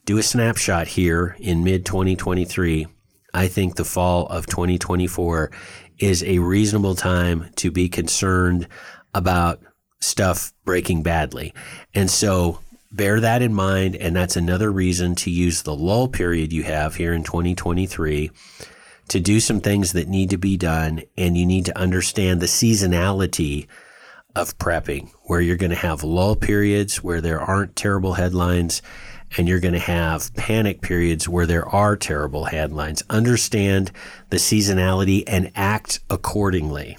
do a snapshot here in mid 2023, I think the fall of 2024 is a reasonable time to be concerned about stuff breaking badly. And so bear that in mind. And that's another reason to use the lull period you have here in 2023 to do some things that need to be done. And you need to understand the seasonality of prepping, where you're going to have lull periods where there aren't terrible headlines, and you're going to have panic periods where there are terrible headlines. Understand the seasonality and act accordingly.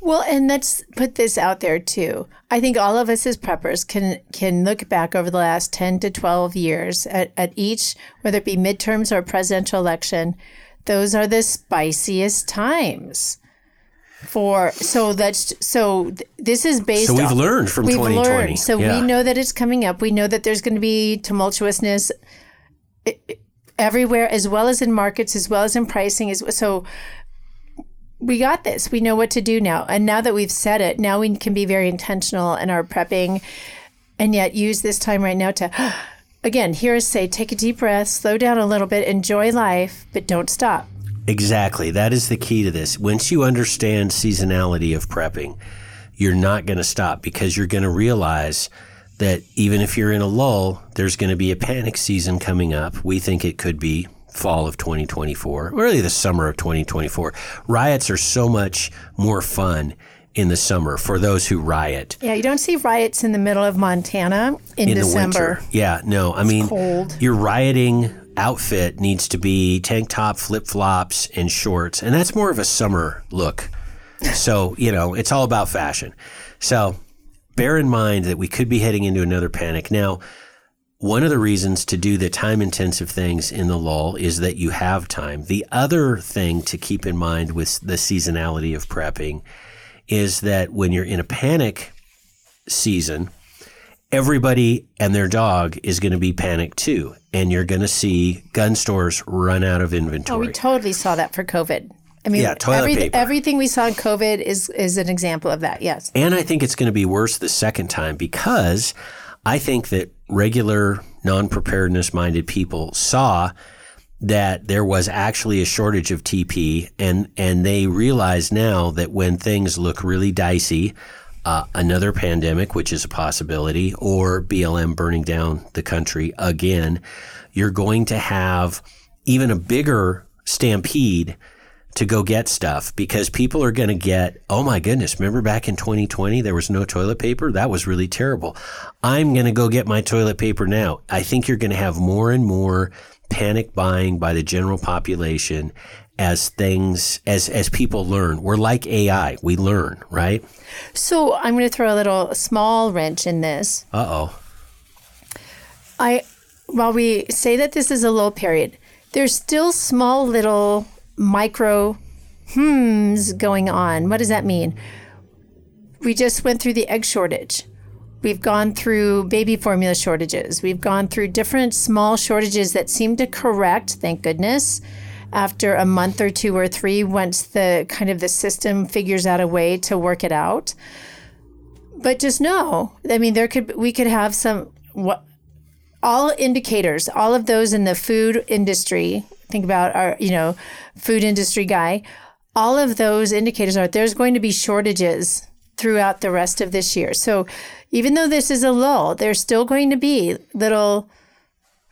Well, and let's put this out there too. I think all of us as preppers can can look back over the last 10 to 12 years at, at each, whether it be midterms or presidential election. Those are the spiciest times for so that's so th- this is based
So we've learned from
we've
2020.
learned so
Yeah.
we know that it's coming up we know that there's going to be tumultuousness everywhere as well as in markets as well as in pricing as so we got this we know what to do now and now that we've said it now we can be very intentional in our prepping and yet use this time right now to again here is say take a deep breath slow down a little bit enjoy life but don't stop
Exactly. That is the key to this. Once you understand seasonality of prepping, you're not going to stop because you're going to realize that even if you're in a lull, there's going to be a panic season coming up. We think it could be fall of 2024, really the summer of 2024. Riots are so much more fun in the summer for those who riot.
Yeah, you don't see riots in the middle of Montana in,
in
December.
the winter. Yeah, no, I mean,
cold.
your rioting outfit needs to be tank top, flip flops, and shorts, and that's more of a summer look. So you know, it's all about fashion. So bear in mind that we could be heading into another panic now. One of the reasons to do the time intensive things in the lull is that you have time. The other thing to keep in mind with the seasonality of prepping is that when you're in a panic season, everybody and their dog is going to be panicked too. And you're going to see gun stores run out of
Oh,
inventory.
we totally saw that for COVID. I mean,
Yeah, toilet
every-
paper.
everything we saw in COVID is is an example of that. Yes.
And I think it's going to be worse the second time because I think that regular non preparedness minded people saw that there was actually a shortage of TP and, and they realize now that when things look really dicey, uh, another pandemic, which is a possibility, or BLM burning down the country again, you're going to have even a bigger stampede to go get stuff because people are going to get, oh my goodness, remember back in 2020, there was no toilet paper? That was really terrible. I'm going to go get my toilet paper now. I think you're going to have more and more panic buying by the general population as things, as, as people learn. We're like AI, we learn, right?
So I'm going to throw a little small wrench in this.
Uh oh.
I, while we say that this is a low period, there's still small little micro hmms going on. What does that mean? We just went through the egg shortage. We've gone through baby formula shortages. We've gone through different small shortages that seem to correct, thank goodness, after a month or two or three once the kind of the system figures out a way to work it out. But just know, I mean, there could we could have some what all indicators, all of those in the food industry, think about our, you know, food industry guy, all of those indicators are there's going to be shortages throughout the rest of this year. So even though this is a lull, there's still going to be little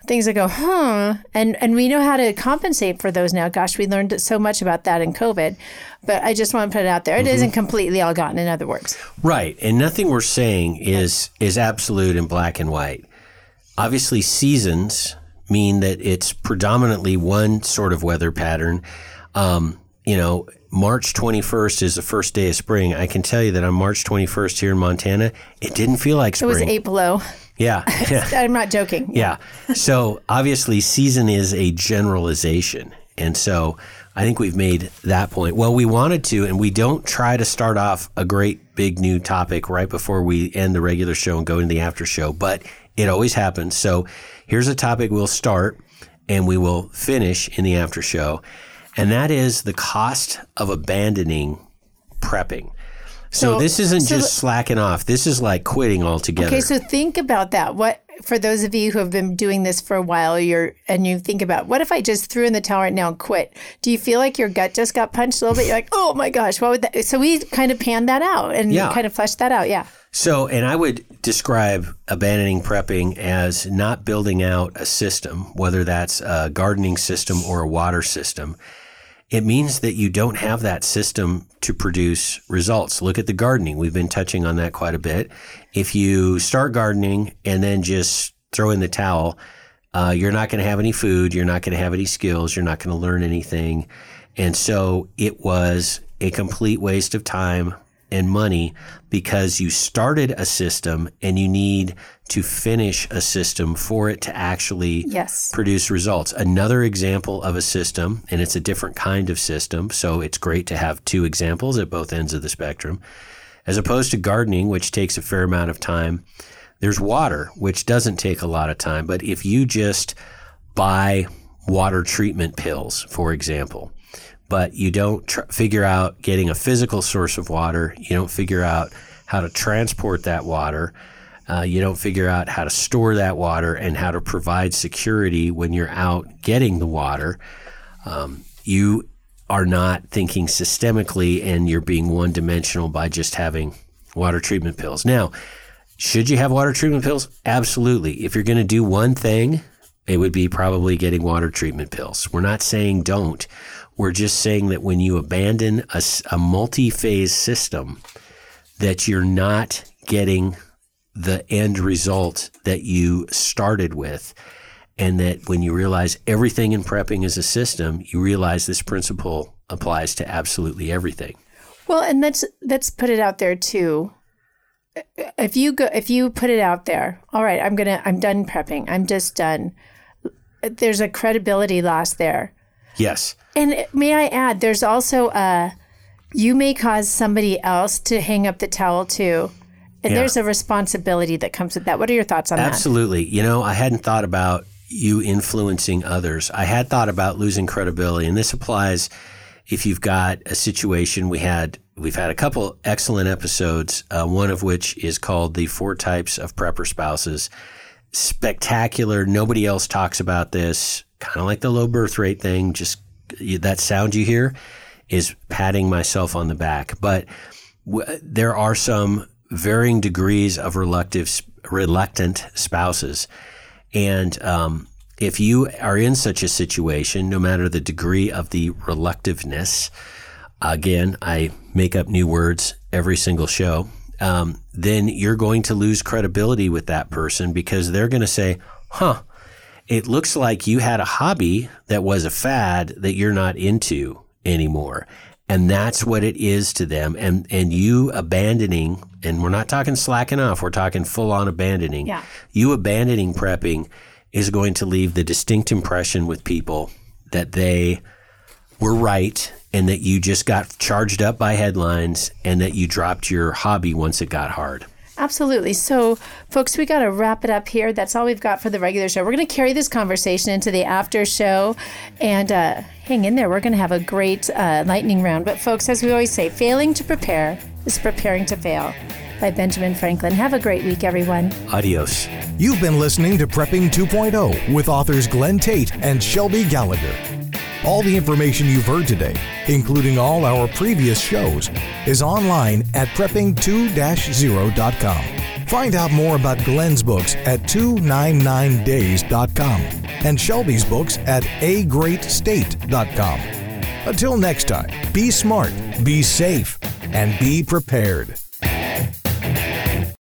things that go, huh? And and we know how to compensate for those now. Gosh, we learned so much about that in COVID. But I just want to put it out there. It isn't completely all gotten, in other words.
Right. And nothing we're saying is is absolute in black and white. Obviously seasons mean that it's predominantly one sort of weather pattern. Um, you know, March 21st is the first day of spring. I can tell you that on March 21st here in Montana, it didn't feel like spring.
It was eight below.
Yeah. yeah. [laughs]
I'm not joking.
Yeah. So obviously, season is a generalization. And so I think we've made that point. Well, we wanted to, and we don't try to start off a great big new topic right before we end the regular show and go into the after show, but it always happens. So here's a topic we'll start and we will finish in the after show. And that is the cost of abandoning prepping. So,
So-
this isn't
so
just slacking off. This is like quitting altogether.
Okay, so think about that. What for those of you who have been doing this for a while, you're and you think about what if I just threw in the towel right now and quit? Do you feel like your gut just got punched a little bit? You're like, oh my gosh, what would that? So we kind of panned that out and
Yeah.
kind of fleshed that out. Yeah.
So, and I would describe abandoning prepping as not building out a system, whether that's a gardening system or a water system. It means that you don't have that system to produce results. Look at the gardening. We've been touching on that quite a bit. If you start gardening and then just throw in the towel, uh, you're not going to have any food. You're not going to have any skills. You're not going to learn anything. And so it was a complete waste of time and money because you started a system and you need to finish a system for it to actually
Yes.
produce results. Another example of a system, and it's a different kind of system, so it's great to have two examples at both ends of the spectrum. As opposed to gardening, which takes a fair amount of time, there's water, which doesn't take a lot of time. But if you just buy water treatment pills, for example, but you don't tr- figure out getting a physical source of water, you don't figure out how to transport that water, uh, you don't figure out how to store that water and how to provide security when you're out getting the water, um, you are not thinking systemically and you're being one dimensional by just having water treatment pills. Now, should you have water treatment pills? Absolutely. If you're going to do one thing, it would be probably getting water treatment pills. We're not saying don't. We're just saying that when you abandon a multi-phase system, that you're not getting the end result that you started with. And that when you realize everything in prepping is a system, you realize this principle applies to absolutely everything.
Well, and let's let's put it out there too. If you go, if you put it out there, all right, I'm gonna, I'm done prepping. I'm just done. There's a credibility loss there.
Yes.
And may I add, there's also a, you may cause somebody else to hang up the towel too. And
Yeah.
there's a responsibility that comes with that. What are your thoughts on that?
Absolutely. You know, I hadn't thought about you influencing others. I had thought about losing credibility, and this applies if you've got a situation. We had we've had a couple excellent episodes. Uh, one of which is called "The Four Types of Prepper Spouses." Spectacular. Nobody else talks about this. Kind of like the low birth rate thing. Just that sound you hear is patting myself on the back, but w- there are some varying degrees of reluctant reluctant spouses, and um, if you are in such a situation, no matter the degree of the reluctiveness, again, I make up new words every single show. Um, then you're going to lose credibility with that person because they're going to say, "Huh." It looks like you had a hobby that was a fad that you're not into anymore. And that's what it is to them. And and you abandoning, and we're not talking slacking off, we're talking full on abandoning.
Yeah.
You abandoning prepping is going to leave the distinct impression with people that they were right and that you just got charged up by headlines and that you dropped your hobby once it got hard.
Absolutely. So, folks, we got to wrap it up here. That's all we've got for the regular show. We're going to carry this conversation into the after show and uh, hang in there. We're going to have a great uh, lightning round. But, folks, as we always say, failing to prepare is preparing to fail by Benjamin Franklin. Have a great week, everyone.
Adios.
You've been listening to Prepping 2.0 with authors Glenn Tate and Shelby Gallagher. All the information you've heard today, including all our previous shows, is online at prepping2-0.com. Find out more about Glenn's books at 299days.com and Shelby's books at agreatstate.com. Until next time, be smart, be safe, and be prepared.